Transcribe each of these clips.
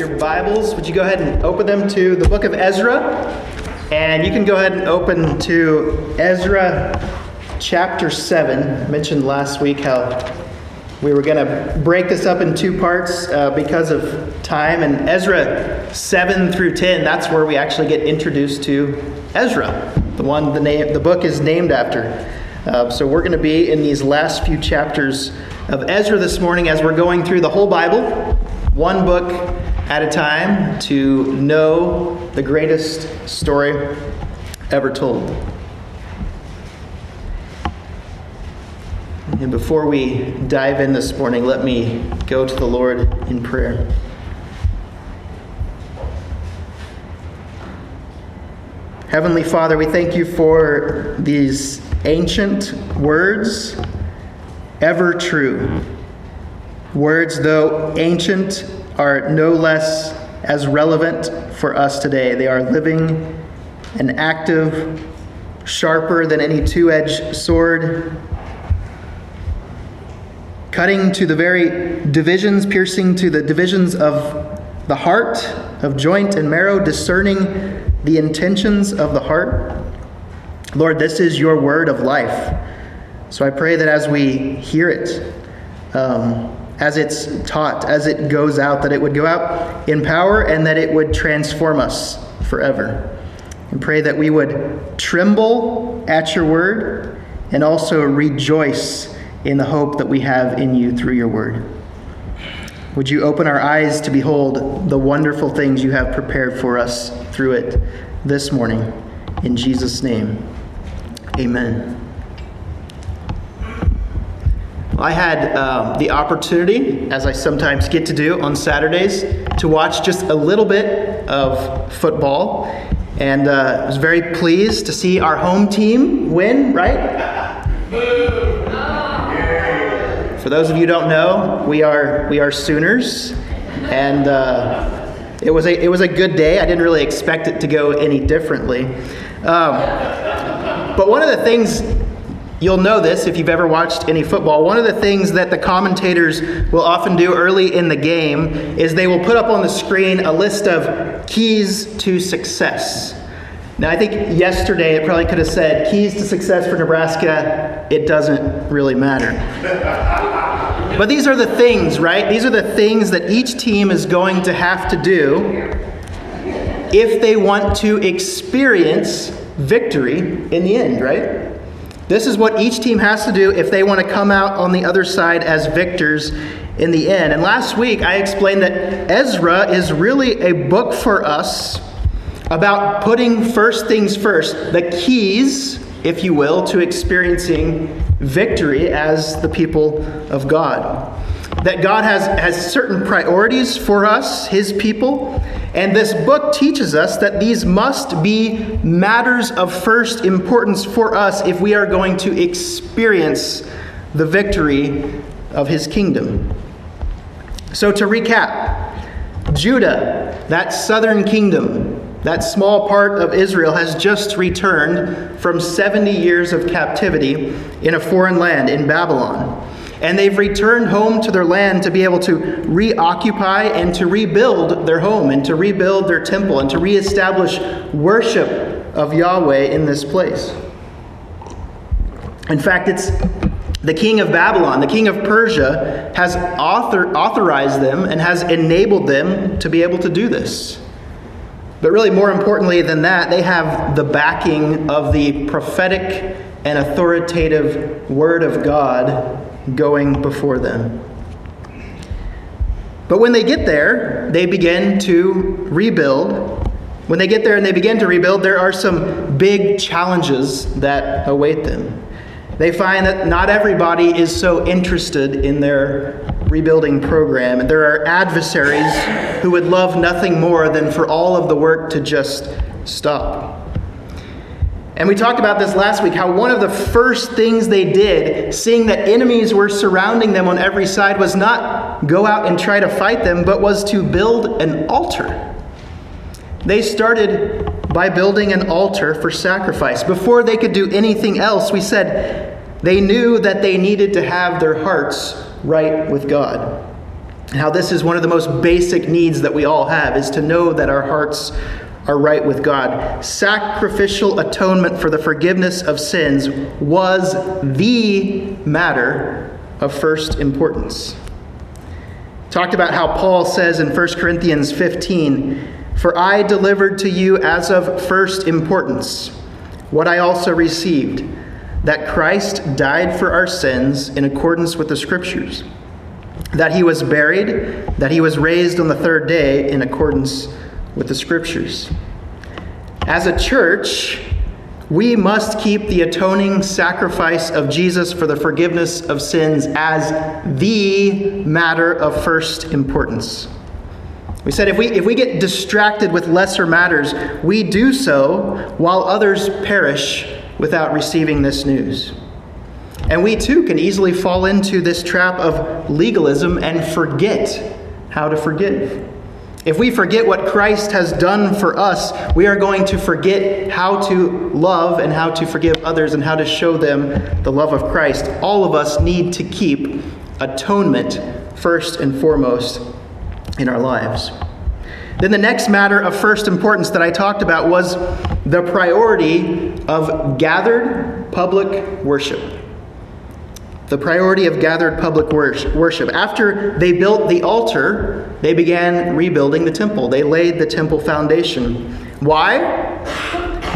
your Bibles, would you go ahead and open them to the book of Ezra? And you can go ahead and open to Ezra chapter 7. I mentioned last week how we were going to break this up in two parts uh, because of time. And Ezra 7 through 10, that's where we actually get introduced to Ezra, the one the, name, the book is named after. Uh, so we're going to be in these last few chapters of Ezra this morning as we're going through the whole Bible one book at a time to know the greatest story ever told. And before we dive in this morning, let me go to the Lord in prayer. Heavenly Father, we thank you for these ancient words, ever true Words, though ancient, are no less as relevant for us today. They are living and active, sharper than any two edged sword, cutting to the very divisions, piercing to the divisions of the heart, of joint and marrow, discerning the intentions of the heart. Lord, this is your word of life. So I pray that as we hear it, um, as it's taught, as it goes out, that it would go out in power and that it would transform us forever. And pray that we would tremble at your word and also rejoice in the hope that we have in you through your word. Would you open our eyes to behold the wonderful things you have prepared for us through it this morning? In Jesus' name, amen. I had um, the opportunity, as I sometimes get to do on Saturdays, to watch just a little bit of football. And uh, I was very pleased to see our home team win, right? For those of you who don't know, we are, we are Sooners. And uh, it, was a, it was a good day. I didn't really expect it to go any differently. Um, but one of the things You'll know this if you've ever watched any football. One of the things that the commentators will often do early in the game is they will put up on the screen a list of keys to success. Now, I think yesterday it probably could have said keys to success for Nebraska. It doesn't really matter. but these are the things, right? These are the things that each team is going to have to do if they want to experience victory in the end, right? This is what each team has to do if they want to come out on the other side as victors in the end. And last week I explained that Ezra is really a book for us about putting first things first, the keys, if you will, to experiencing victory as the people of God. That God has, has certain priorities for us, His people, and this book teaches us that these must be matters of first importance for us if we are going to experience the victory of his kingdom. So, to recap, Judah, that southern kingdom, that small part of Israel, has just returned from 70 years of captivity in a foreign land in Babylon. And they've returned home to their land to be able to reoccupy and to rebuild their home and to rebuild their temple and to reestablish worship of Yahweh in this place. In fact, it's the king of Babylon, the king of Persia, has author, authorized them and has enabled them to be able to do this. But really, more importantly than that, they have the backing of the prophetic and authoritative word of God going before them. But when they get there, they begin to rebuild. When they get there and they begin to rebuild, there are some big challenges that await them. They find that not everybody is so interested in their rebuilding program, and there are adversaries who would love nothing more than for all of the work to just stop. And we talked about this last week how one of the first things they did, seeing that enemies were surrounding them on every side, was not go out and try to fight them, but was to build an altar. They started by building an altar for sacrifice. Before they could do anything else, we said they knew that they needed to have their hearts right with God. And how this is one of the most basic needs that we all have is to know that our hearts are right with God. Sacrificial atonement for the forgiveness of sins was the matter of first importance. Talked about how Paul says in 1 Corinthians 15, For I delivered to you as of first importance what I also received, that Christ died for our sins in accordance with the Scriptures, that he was buried, that he was raised on the third day in accordance with the Scriptures. As a church, we must keep the atoning sacrifice of Jesus for the forgiveness of sins as the matter of first importance. We said if we, if we get distracted with lesser matters, we do so while others perish without receiving this news. And we too can easily fall into this trap of legalism and forget how to forgive. If we forget what Christ has done for us, we are going to forget how to love and how to forgive others and how to show them the love of Christ. All of us need to keep atonement first and foremost in our lives. Then the next matter of first importance that I talked about was the priority of gathered public worship. The priority of gathered public worship. After they built the altar, they began rebuilding the temple. They laid the temple foundation. Why?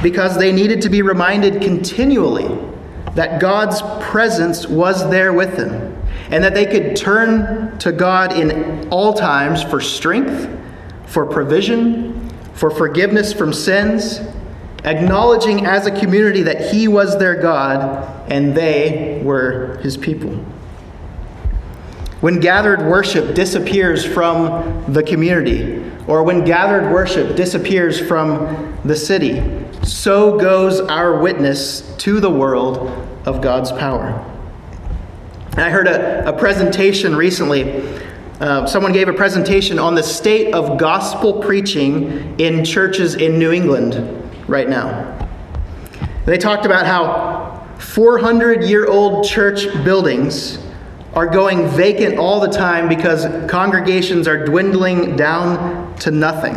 Because they needed to be reminded continually that God's presence was there with them and that they could turn to God in all times for strength, for provision, for forgiveness from sins, acknowledging as a community that He was their God and they were His people. When gathered worship disappears from the community, or when gathered worship disappears from the city, so goes our witness to the world of God's power. I heard a, a presentation recently. Uh, someone gave a presentation on the state of gospel preaching in churches in New England right now. They talked about how 400 year old church buildings are going vacant all the time because congregations are dwindling down to nothing.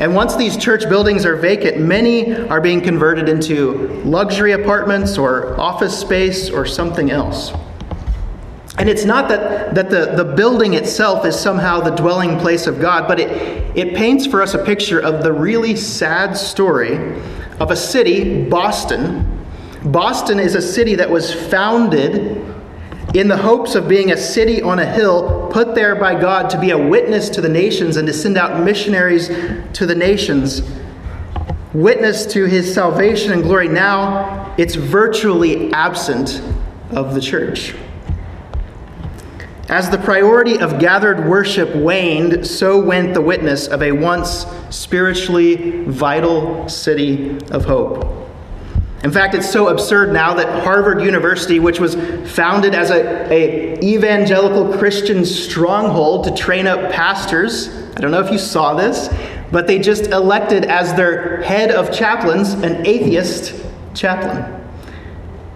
And once these church buildings are vacant, many are being converted into luxury apartments or office space or something else. And it's not that, that the, the building itself is somehow the dwelling place of God, but it, it paints for us a picture of the really sad story of a city, Boston. Boston is a city that was founded in the hopes of being a city on a hill put there by God to be a witness to the nations and to send out missionaries to the nations. Witness to his salvation and glory. Now it's virtually absent of the church. As the priority of gathered worship waned, so went the witness of a once spiritually vital city of hope. In fact, it's so absurd now that Harvard University, which was founded as a, a evangelical Christian stronghold to train up pastors, I don't know if you saw this, but they just elected as their head of chaplains an atheist chaplain.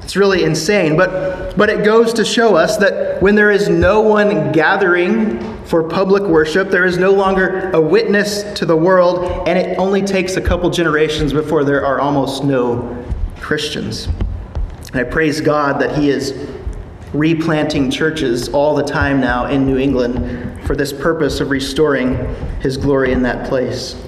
It's really insane, but, but it goes to show us that when there is no one gathering for public worship, there is no longer a witness to the world, and it only takes a couple generations before there are almost no Christians. And I praise God that He is replanting churches all the time now in New England for this purpose of restoring His glory in that place.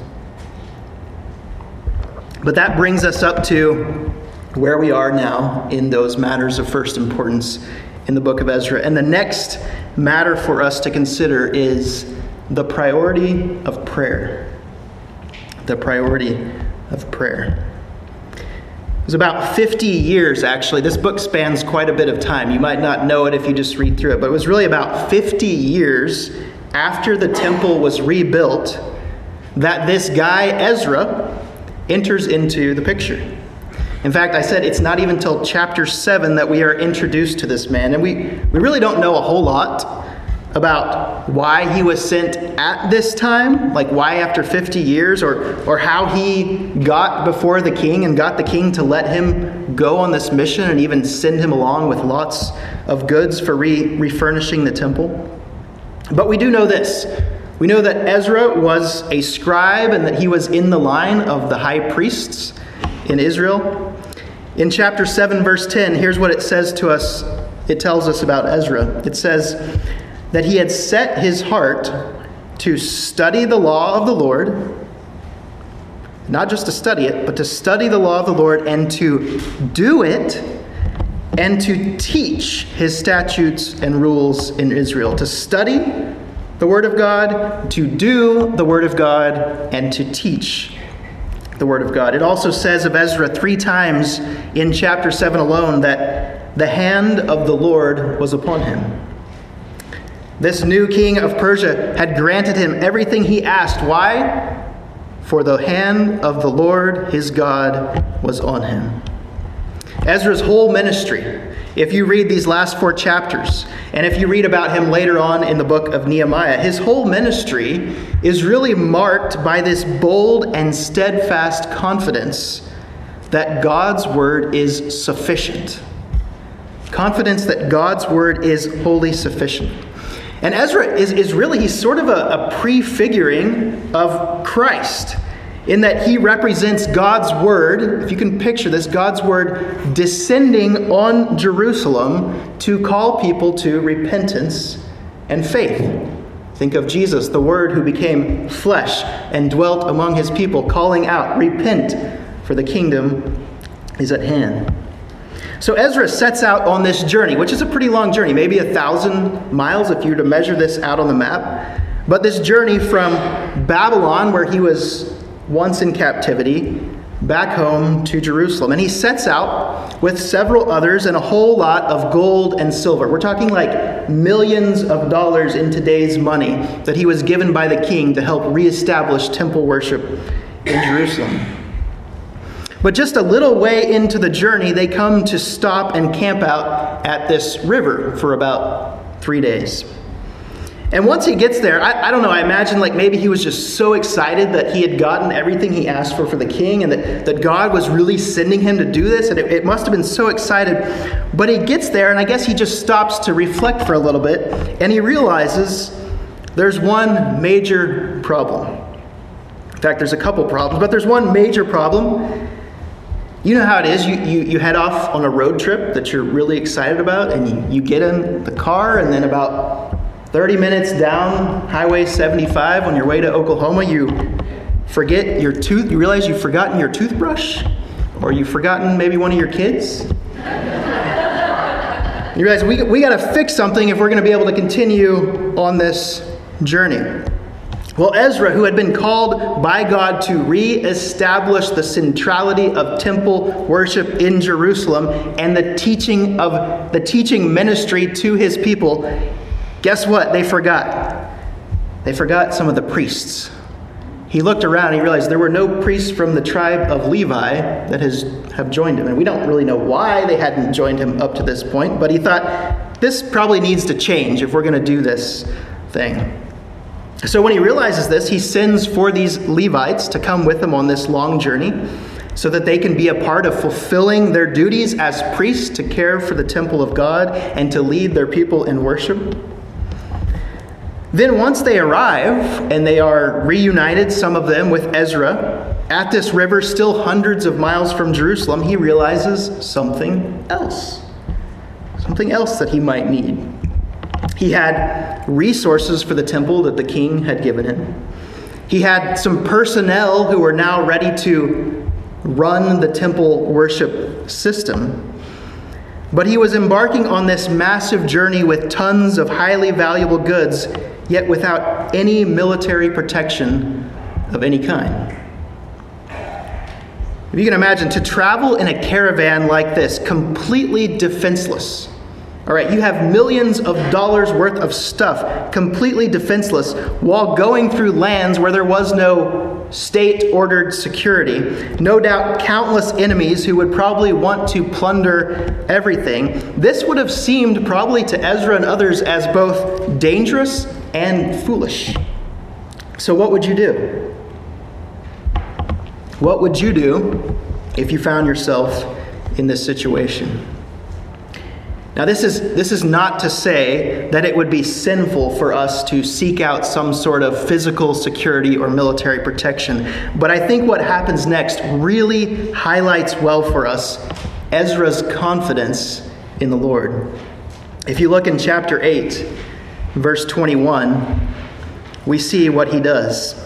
But that brings us up to where we are now in those matters of first importance in the book of Ezra. And the next matter for us to consider is the priority of prayer. The priority of prayer. It was about 50 years, actually. This book spans quite a bit of time. You might not know it if you just read through it, but it was really about 50 years after the temple was rebuilt that this guy, Ezra, enters into the picture. In fact, I said it's not even until chapter 7 that we are introduced to this man. And we, we really don't know a whole lot about why he was sent at this time, like why after 50 years, or, or how he got before the king and got the king to let him go on this mission and even send him along with lots of goods for re- refurnishing the temple. But we do know this. We know that Ezra was a scribe and that he was in the line of the high priests in Israel. In chapter 7, verse 10, here's what it says to us. It tells us about Ezra. It says that he had set his heart to study the law of the Lord, not just to study it, but to study the law of the Lord and to do it and to teach his statutes and rules in Israel. To study the Word of God, to do the Word of God, and to teach the Word of God. It also says of Ezra three times in chapter 7 alone that the hand of the Lord was upon him. This new king of Persia had granted him everything he asked. Why? For the hand of the Lord his God was on him. Ezra's whole ministry, if you read these last four chapters, and if you read about him later on in the book of Nehemiah, his whole ministry is really marked by this bold and steadfast confidence that God's word is sufficient. Confidence that God's word is wholly sufficient. And Ezra is, is really, he's sort of a, a prefiguring of Christ in that he represents God's word, if you can picture this, God's word descending on Jerusalem to call people to repentance and faith. Think of Jesus, the Word who became flesh and dwelt among his people, calling out, Repent, for the kingdom is at hand. So Ezra sets out on this journey, which is a pretty long journey, maybe a thousand miles if you were to measure this out on the map. But this journey from Babylon, where he was once in captivity, back home to Jerusalem. And he sets out with several others and a whole lot of gold and silver. We're talking like millions of dollars in today's money that he was given by the king to help reestablish temple worship in Jerusalem. But just a little way into the journey, they come to stop and camp out at this river for about three days. And once he gets there, I, I, don't know, I imagine like maybe he was just so excited that he had gotten everything he asked for for the king and that, that God was really sending him to do this. And it, it must have been so excited. But he gets there, and I guess he just stops to reflect for a little bit, and he realizes there's one major problem. In fact, there's a couple problems, but there's one major problem. You know how it is. You, you, you head off on a road trip that you're really excited about, and you, you get in the car, and then about 30 minutes down Highway 75 on your way to Oklahoma, you forget your tooth, you realize you've forgotten your toothbrush, or you've forgotten maybe one of your kids. you realize we, we got to fix something if we're going to be able to continue on this journey. Well, Ezra, who had been called by God to re-establish the centrality of temple worship in Jerusalem and the teaching of the teaching ministry to his people, Guess what? They forgot. They forgot some of the priests. He looked around and he realized there were no priests from the tribe of Levi that has have joined him. And we don't really know why they hadn't joined him up to this point, but he thought this probably needs to change if we're going to do this thing. So when he realizes this, he sends for these Levites to come with him on this long journey so that they can be a part of fulfilling their duties as priests to care for the temple of God and to lead their people in worship. Then, once they arrive and they are reunited, some of them with Ezra, at this river, still hundreds of miles from Jerusalem, he realizes something else. Something else that he might need. He had resources for the temple that the king had given him. He had some personnel who were now ready to run the temple worship system. But he was embarking on this massive journey with tons of highly valuable goods yet without any military protection of any kind. If you can imagine, to travel in a caravan like this, completely defenseless. All right, you have millions of dollars worth of stuff, completely defenseless, while going through lands where there was no state ordered security. No doubt, countless enemies who would probably want to plunder everything. This would have seemed probably to Ezra and others as both dangerous and foolish. So, what would you do? What would you do if you found yourself in this situation? Now, this is, this is not to say that it would be sinful for us to seek out some sort of physical security or military protection, but I think what happens next really highlights well for us Ezra's confidence in the Lord. If you look in chapter 8, verse 21, we see what he does.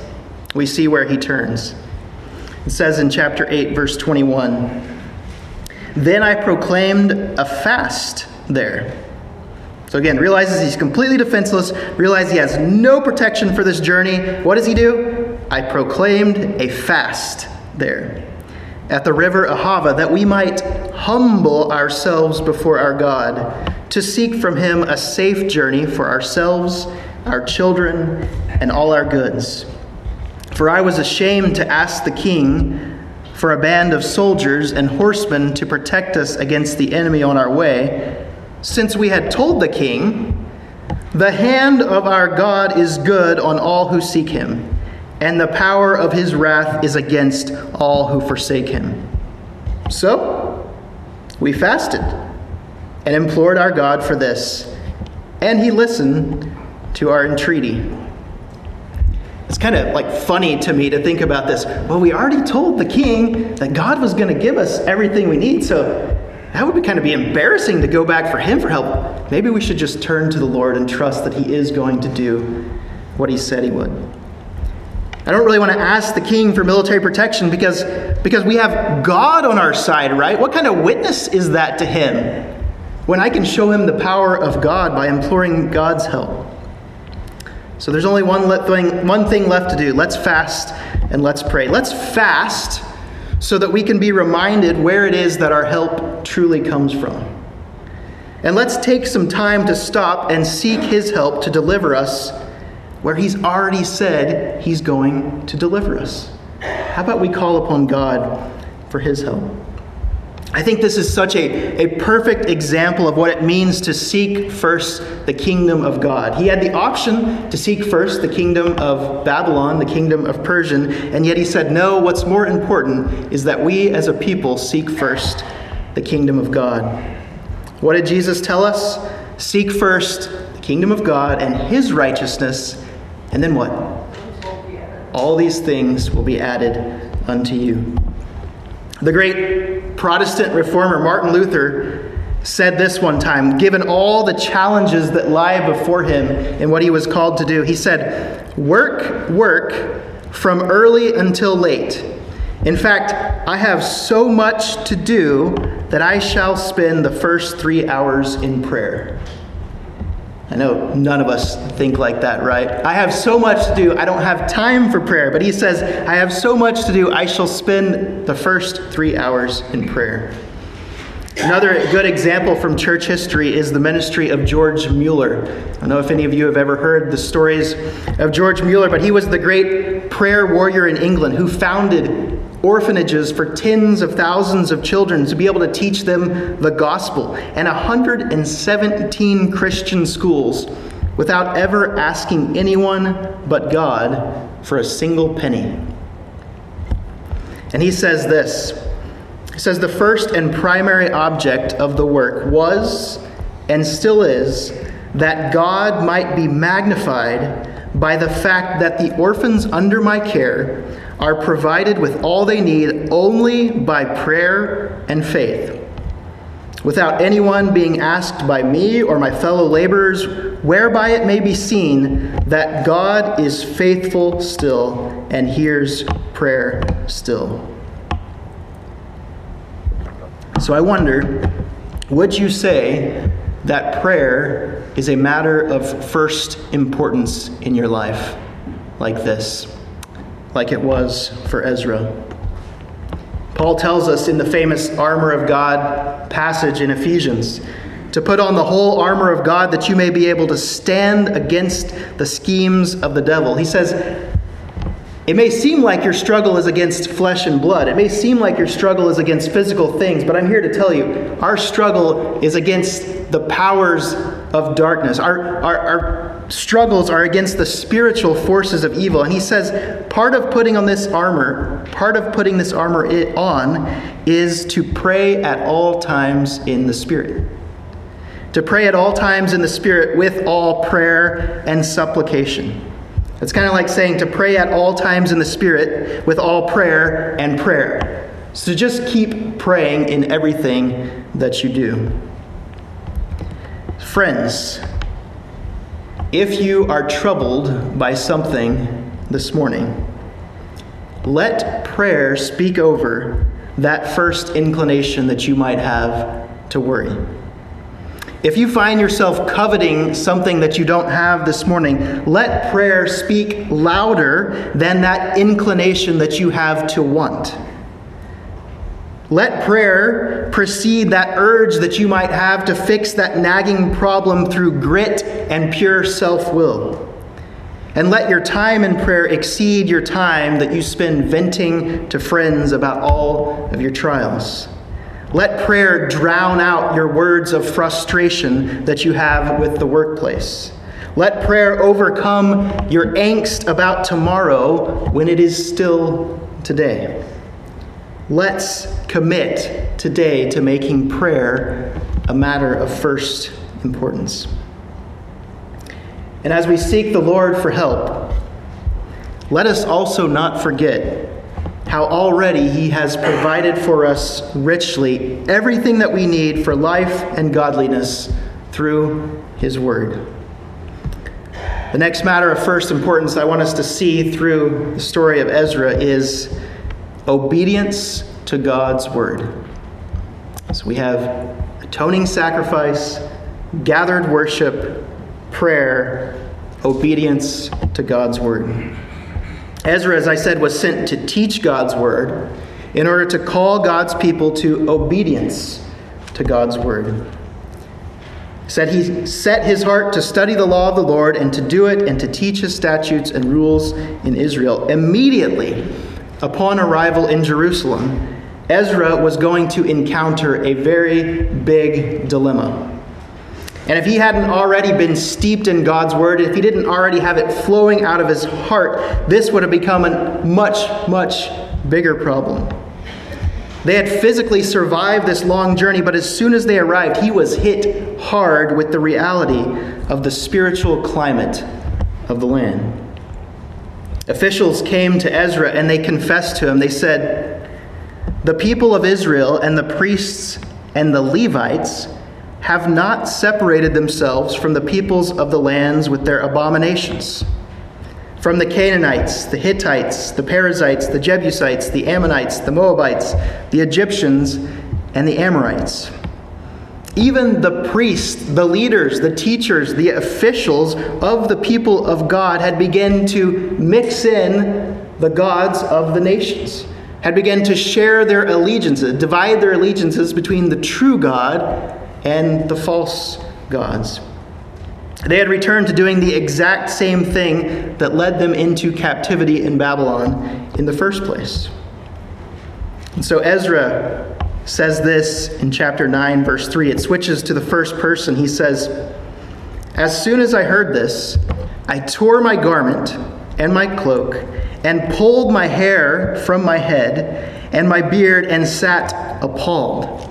We see where he turns. It says in chapter 8, verse 21 Then I proclaimed a fast there. So again, realizes he's completely defenseless, realizes he has no protection for this journey. What does he do? I proclaimed a fast there at the river Ahava that we might humble ourselves before our God to seek from him a safe journey for ourselves, our children, and all our goods. For I was ashamed to ask the king for a band of soldiers and horsemen to protect us against the enemy on our way since we had told the king, The hand of our God is good on all who seek him, and the power of his wrath is against all who forsake him. So we fasted and implored our God for this, and he listened to our entreaty. It's kind of like funny to me to think about this. Well, we already told the king that God was going to give us everything we need, so that would be kind of be embarrassing to go back for him for help. Maybe we should just turn to the Lord and trust that he is going to do what he said he would. I don't really want to ask the king for military protection because, because we have God on our side, right? What kind of witness is that to him when I can show him the power of God by imploring God's help? So there's only one thing, one thing left to do. Let's fast and let's pray. Let's fast so that we can be reminded where it is that our help truly comes from. And let's take some time to stop and seek His help to deliver us where He's already said He's going to deliver us. How about we call upon God for His help? I think this is such a, a perfect example of what it means to seek first the kingdom of God. He had the option to seek first the kingdom of Babylon, the kingdom of Persian, and yet he said, No, what's more important is that we as a people seek first the kingdom of God. What did Jesus tell us? Seek first the kingdom of God and his righteousness, and then what? All these things will be added unto you. The great Protestant reformer Martin Luther said this one time, given all the challenges that lie before him in what he was called to do. He said, Work, work from early until late. In fact, I have so much to do that I shall spend the first three hours in prayer. I know none of us think like that, right? I have so much to do, I don't have time for prayer. But he says, I have so much to do, I shall spend the first three hours in prayer. Another good example from church history is the ministry of George Mueller. I don't know if any of you have ever heard the stories of George Mueller, but he was the great prayer warrior in England who founded orphanages for tens of thousands of children to be able to teach them the gospel, and 117 Christian schools without ever asking anyone but God for a single penny. And he says this He says, The first and primary object of the work was and still is that God might be magnified by the fact that the orphans under my care are provided with all they need only by prayer and faith, without anyone being asked by me or my fellow laborers, whereby it may be seen that God is faithful still and hears prayer still. So I wonder would you say that prayer is a matter of first importance in your life, like this? Like it was for Ezra. Paul tells us in the famous armor of God passage in Ephesians to put on the whole armor of God that you may be able to stand against the schemes of the devil. He says, it may seem like your struggle is against flesh and blood. It may seem like your struggle is against physical things, but I'm here to tell you our struggle is against the powers of darkness. Our, our, our struggles are against the spiritual forces of evil. And he says part of putting on this armor, part of putting this armor on, is to pray at all times in the Spirit. to pray at all times in the Spirit with all prayer and supplication. It's kind of like saying to pray at all times in the Spirit with all prayer and prayer. So just keep praying in everything that you do. Friends, if you are troubled by something this morning, let prayer speak over that first inclination that you might have to worry. If you find yourself coveting something that you don't have this morning, let prayer speak louder than that inclination that you have to want. Let prayer precede that urge that you might have to fix that nagging problem through grit and pure self will. And let your time in prayer exceed your time that you spend venting to friends about all of your trials. Let prayer drown out your words of frustration that you have with the workplace. Let prayer overcome your angst about tomorrow when it is still today. Let's commit today to making prayer a matter of first importance. And as we seek the Lord for help, let us also not forget how already He has provided for us richly everything that we need for life and godliness through His Word. The next matter of first importance I want us to see through the story of Ezra is obedience to God's Word. So we have atoning sacrifice, gathered worship, prayer, obedience to God's Word. Ezra, as I said, was sent to teach God's word in order to call God's people to obedience to God's word. Said he set his heart to study the law of the Lord and to do it and to teach his statutes and rules in Israel. Immediately upon arrival in Jerusalem, Ezra was going to encounter a very big dilemma. And if he hadn't already been steeped in God's word, if he didn't already have it flowing out of his heart, this would have become a much, much bigger problem. They had physically survived this long journey, but as soon as they arrived, he was hit hard with the reality of the spiritual climate of the land. Officials came to Ezra and they confessed to him. They said, The people of Israel and the priests and the Levites have not separated themselves from the peoples of the lands with their abominations. From the Canaanites, the Hittites, the Perizzites, the Jebusites, the Ammonites, the Moabites, the Egyptians, and the Amorites. Even the priests, the leaders, the teachers, the officials of the people of God had begun to mix in the gods of the nations, had begun to share their allegiances, divide their allegiances between the true God and the false gods. They had returned to doing the exact same thing that led them into captivity in Babylon in the first place. And so Ezra says this in chapter 9, verse 3. It switches to the first person. He says, As soon as I heard this, I tore my garment and my cloak and pulled my hair from my head and my beard and sat appalled.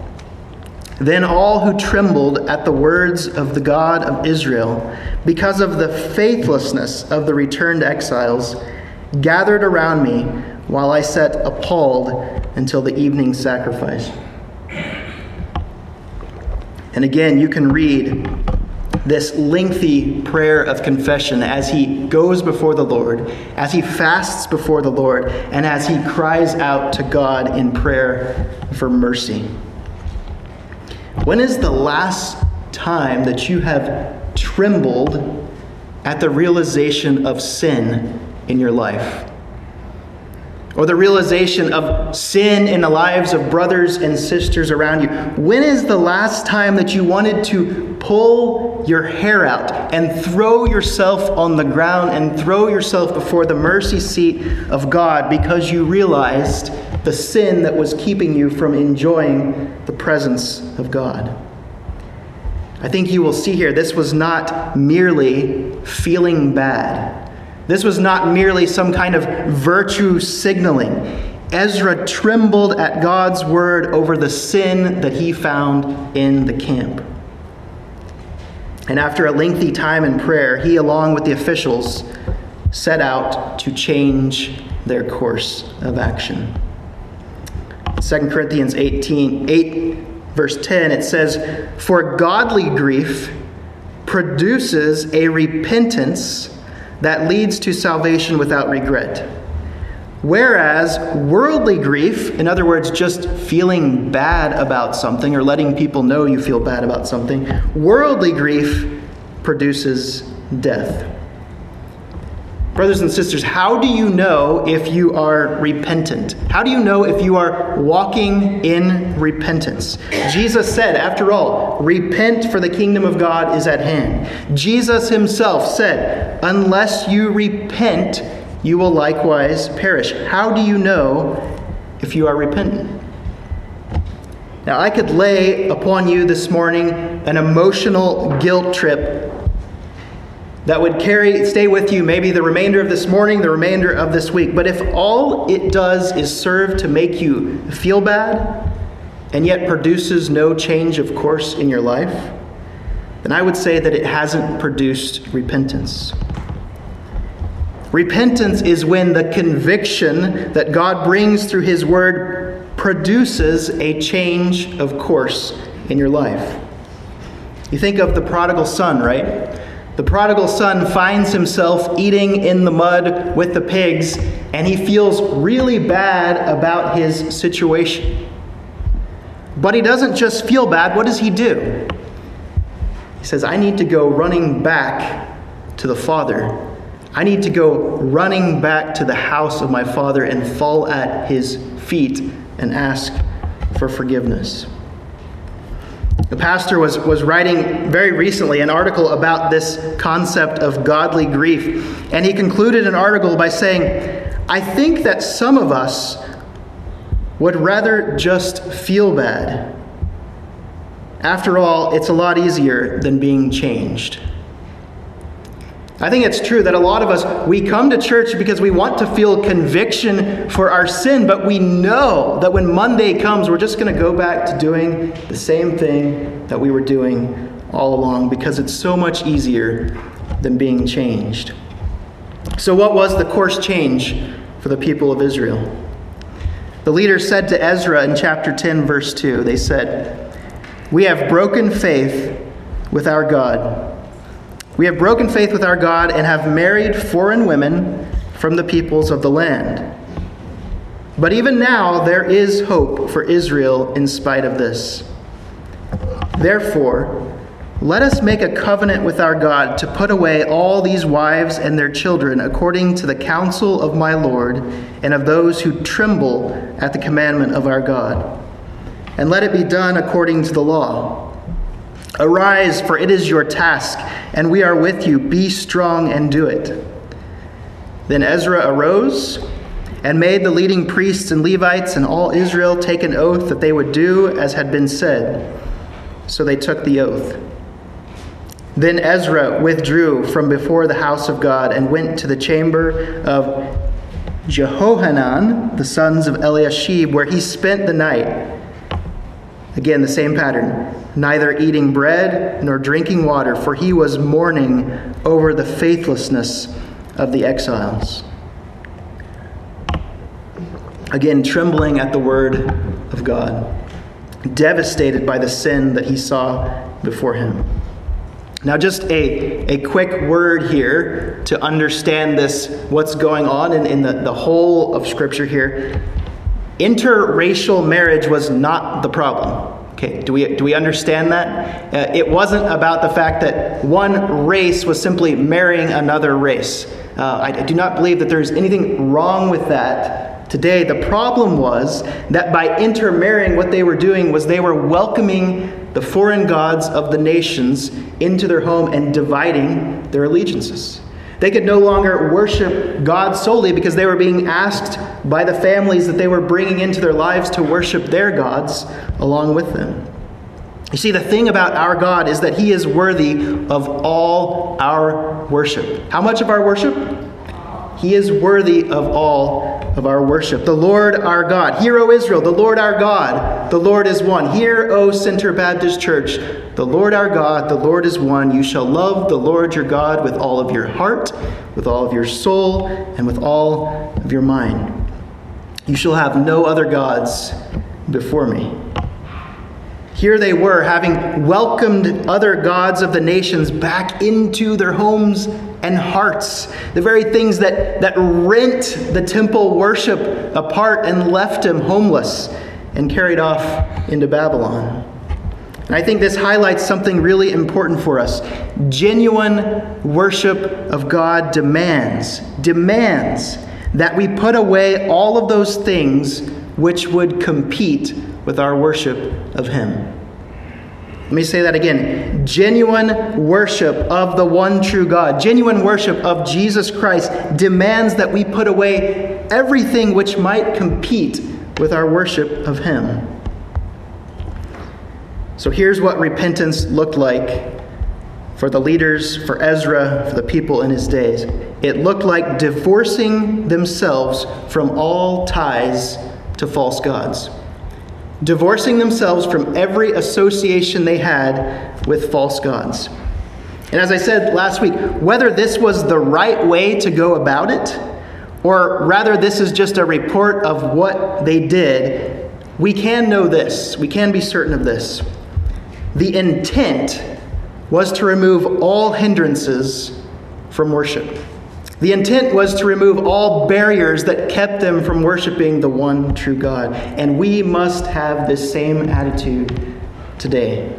Then all who trembled at the words of the God of Israel, because of the faithlessness of the returned exiles, gathered around me while I sat appalled until the evening sacrifice. And again, you can read this lengthy prayer of confession as he goes before the Lord, as he fasts before the Lord, and as he cries out to God in prayer for mercy. When is the last time that you have trembled at the realization of sin in your life? Or the realization of sin in the lives of brothers and sisters around you? When is the last time that you wanted to pull your hair out and throw yourself on the ground and throw yourself before the mercy seat of God because you realized the sin that was keeping you from enjoying the presence of God. I think you will see here this was not merely feeling bad. This was not merely some kind of virtue signaling. Ezra trembled at God's word over the sin that he found in the camp. And after a lengthy time in prayer, he, along with the officials, set out to change their course of action. 2 Corinthians 18, 8, verse 10, it says, For godly grief produces a repentance that leads to salvation without regret. Whereas worldly grief, in other words, just feeling bad about something or letting people know you feel bad about something, worldly grief produces death. Brothers and sisters, how do you know if you are repentant? How do you know if you are walking in repentance? Jesus said, after all, repent for the kingdom of God is at hand. Jesus himself said, unless you repent, you will likewise perish. How do you know if you are repentant? Now, I could lay upon you this morning an emotional guilt trip that would carry stay with you maybe the remainder of this morning the remainder of this week. But if all it does is serve to make you feel bad and yet produces no change of course in your life then i would say that it hasn't produced repentance. Repentance is when the conviction that god brings through his word produces a change of course in your life. You think of the prodigal son right the prodigal son finds himself eating in the mud with the pigs, and he feels really bad about his situation. But he doesn't just feel bad. What does he do? He says, I need to go running back to the Father. I need to go running back to the house of my Father and fall at his feet and ask for forgiveness. The pastor was, was writing very recently an article about this concept of godly grief. And he concluded an article by saying, I think that some of us would rather just feel bad. After all, it's a lot easier than being changed. I think it's true that a lot of us, we come to church because we want to feel conviction for our sin, but we know that when Monday comes, we're just going to go back to doing the same thing that we were doing all along because it's so much easier than being changed. So, what was the course change for the people of Israel? The leaders said to Ezra in chapter 10, verse 2, they said, We have broken faith with our God we have broken faith with our God and have married foreign women from the peoples of the land. But even now, there is hope for Israel in spite of this. Therefore, let us make a covenant with our God to put away all these wives and their children according to the counsel of my Lord and of those who tremble at the commandment of our God. And let it be done according to the law. Arise, for it is your task, and we are with you. Be strong and do it. Then Ezra arose and made the leading priests and Levites and all Israel take an oath that they would do as had been said. So they took the oath. Then Ezra withdrew from before the house of God and went to the chamber of Jehohanan, the sons of Eliashib, where he spent the night. Again, the same pattern neither eating bread nor drinking water, for he was mourning over the faithlessness of the exiles. Again, trembling at the word of God, devastated by the sin that he saw before him. Now, just a, a quick word here to understand this, what's going on in, in the, the whole of Scripture here. Interracial marriage was not the problem. Okay, do we, do we understand that? Uh, it wasn't about the fact that one race was simply marrying another race. Uh, I, I do not believe that there's anything wrong with that today. The problem was that by intermarrying, what they were doing was they were welcoming the foreign gods of the nations into their home and dividing their allegiances. They could no longer worship God solely because they were being asked by the families that they were bringing into their lives to worship their gods along with them. You see, the thing about our God is that He is worthy of all our worship. How much of our worship? He is worthy of all of our worship. The Lord our God. Hear, O Israel, the Lord our God, the Lord is one. Hear, O Center Baptist Church, the Lord our God, the Lord is one. You shall love the Lord your God with all of your heart, with all of your soul, and with all of your mind. You shall have no other gods before me. Here they were, having welcomed other gods of the nations back into their homes and hearts. The very things that, that rent the temple worship apart and left him homeless and carried off into Babylon. And I think this highlights something really important for us. Genuine worship of God demands, demands that we put away all of those things which would compete with our worship of Him. Let me say that again. Genuine worship of the one true God, genuine worship of Jesus Christ demands that we put away everything which might compete with our worship of Him. So here's what repentance looked like for the leaders, for Ezra, for the people in his days. It looked like divorcing themselves from all ties to false gods divorcing themselves from every association they had with false gods. And as I said last week, whether this was the right way to go about it, or rather this is just a report of what they did, we can know this. We can be certain of this. The intent was to remove all hindrances from worship. The intent was to remove all barriers that kept them from worshiping the one true God. And we must have this same attitude today.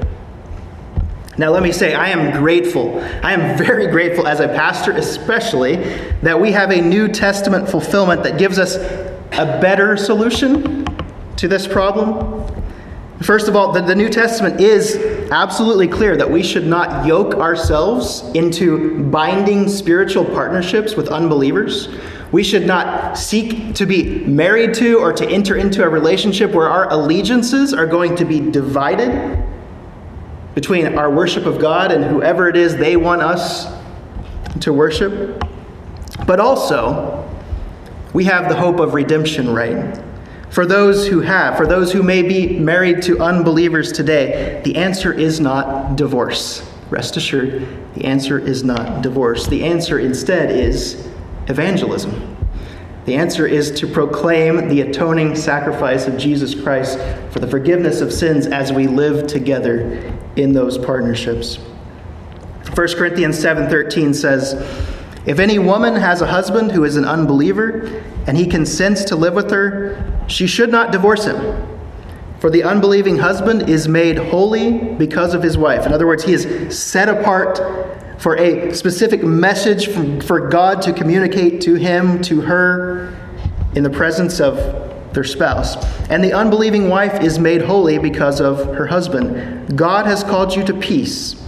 Now, let me say, I am grateful. I am very grateful as a pastor, especially, that we have a New Testament fulfillment that gives us a better solution to this problem. First of all, the, the, New Testament is absolutely clear that we should not yoke ourselves into binding spiritual partnerships with unbelievers. We should not seek to be married to or to enter into a relationship where our allegiances are going to be divided between our worship of God and whoever it is they want us to worship. But also, we have the hope of redemption, right? For those who have, for those who may be married to unbelievers today, the answer is not divorce. Rest assured, the answer is not divorce. The answer instead is evangelism. The answer is to proclaim the atoning sacrifice of Jesus Christ for the forgiveness of sins as we live together in those partnerships. 1 Corinthians 7:13 says, if any woman has a husband who is an unbeliever and he consents to live with her, she should not divorce him. For the unbelieving husband is made holy because of his wife. In other words, he is set apart for a specific message for God to communicate to him, to her, in the presence of their spouse. And the unbelieving wife is made holy because of her husband. God has called you to peace.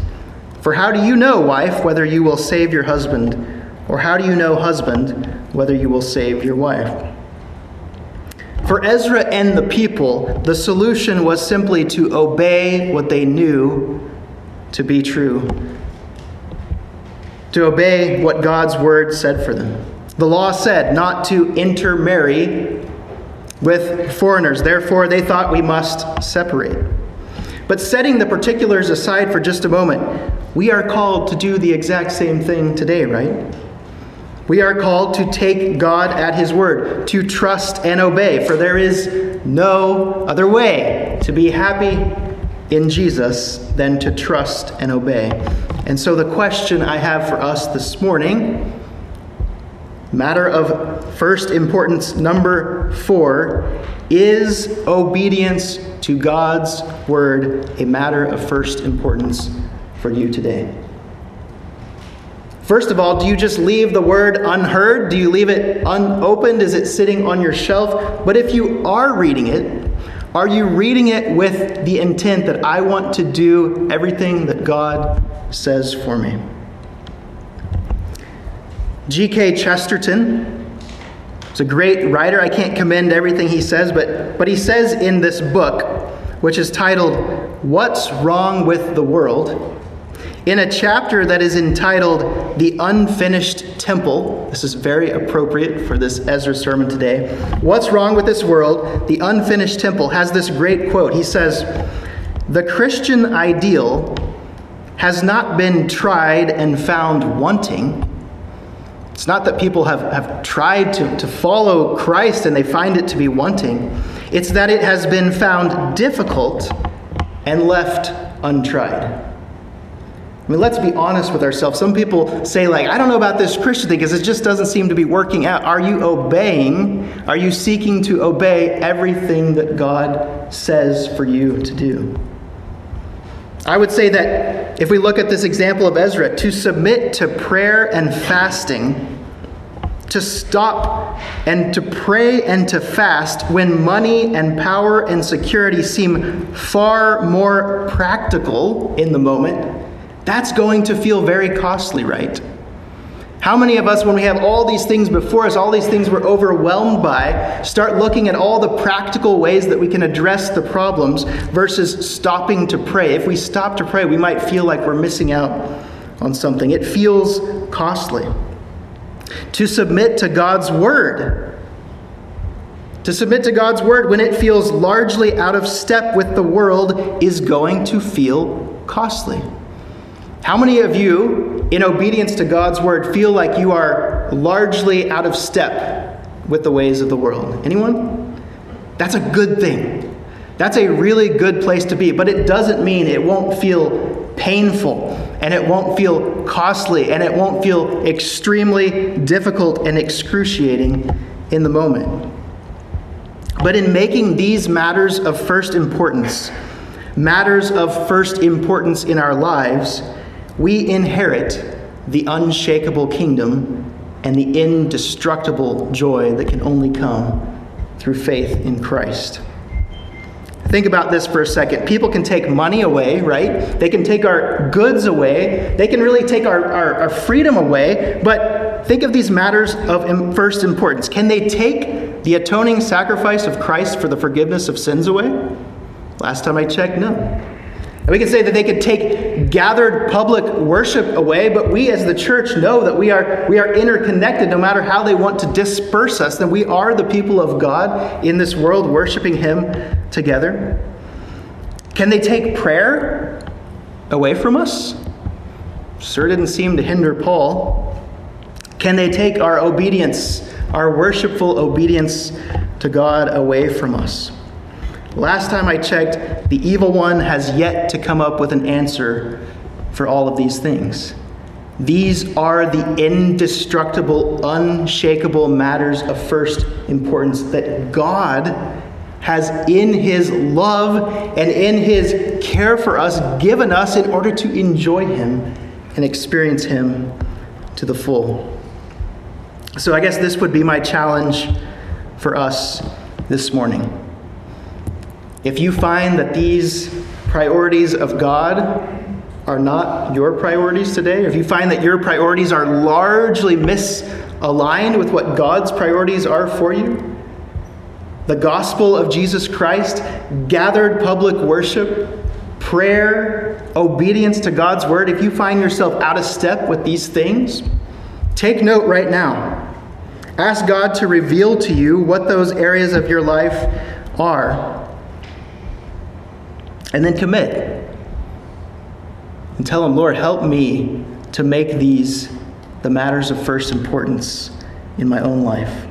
For how do you know, wife, whether you will save your husband? Or how do you know, husband, whether you will save your wife? For Ezra and the people, the solution was simply to obey what they knew to be true, to obey what God's word said for them. The law said not to intermarry with foreigners, therefore, they thought we must separate. But setting the particulars aside for just a moment, we are called to do the exact same thing today, right? We are called to take God at His word, to trust and obey, for there is no other way to be happy in Jesus than to trust and obey. And so, the question I have for us this morning, matter of first importance number four, is obedience to God's word a matter of first importance for you today? First of all, do you just leave the word unheard? Do you leave it unopened? Is it sitting on your shelf? But if you are reading it, are you reading it with the intent that I want to do everything that God says for me? G.K. Chesterton is a great writer. I can't commend everything he says, but, but he says in this book, which is titled, What's Wrong with the World? In a chapter that is entitled The Unfinished Temple. This is very appropriate for this Ezra sermon today. What's Wrong with This World? The Unfinished Temple has this great quote. He says, The Christian ideal has not been tried and found wanting. It's not that people have, have tried to, to follow Christ and they find it to be wanting. It's that it has been found difficult and left untried. I mean, let's be honest with ourselves. Some people say, like, I don't know about this Christian thing because it just doesn't seem to be working out. Are you obeying? Are you seeking to obey everything that God says for you to do? I would say that if we look at this example of Ezra, to submit to prayer and fasting, to stop and to pray and to fast when money and power and security seem far more practical in the moment that's going to feel very costly, right? How many of us, when we have all these things before us, all these things we're overwhelmed by, start looking at all the practical ways that we can address the problems versus stopping to pray? If we stop to pray, we might feel like we're missing out on something. It feels costly. To submit to God's word. To submit to God's word when it feels largely out of step with the world is going to feel costly. How many of you, in obedience to God's word, feel like you are largely out of step with the ways of the world? Anyone? That's a good thing. That's a really good place to be, but it doesn't mean it won't feel painful and it won't feel costly and it won't feel extremely difficult and excruciating in the moment. But in making these matters of first importance, matters of first importance in our lives, we inherit the unshakable kingdom and the indestructible joy that can only come through faith in Christ. Think about this for a second. People can take money away, right? They can take our goods away. They can really take our, our, our freedom away. But think of these matters of first importance. Can they take the atoning sacrifice of Christ for the forgiveness of sins away? Last time I checked, no. And we can say that they could take gathered public worship away, but we as the church know that we are, we are interconnected no matter how they want to disperse us, that we are the people of God in this world worshiping Him together. Can they take prayer away from us? Sure didn't seem to hinder Paul. Can they take our obedience, our worshipful obedience to God away from us? Last time I checked, the evil one has yet to come up with an answer for all of these things. These are the indestructible, unshakable matters of first importance that God has, in His love and in His care for us, given us in order to enjoy Him and experience Him to the full. So, I guess this would be my challenge for us this morning. If you find that these priorities of God are not your priorities today, if you find that your priorities are largely misaligned with what God's priorities are for you, the gospel of Jesus Christ, gathered public worship, prayer, obedience to God's word, if you find yourself out of step with these things, take note right now. Ask God to reveal to you what those areas of your life are and then commit. And tell Him, Lord, help me to make these the matters of first importance in my own life.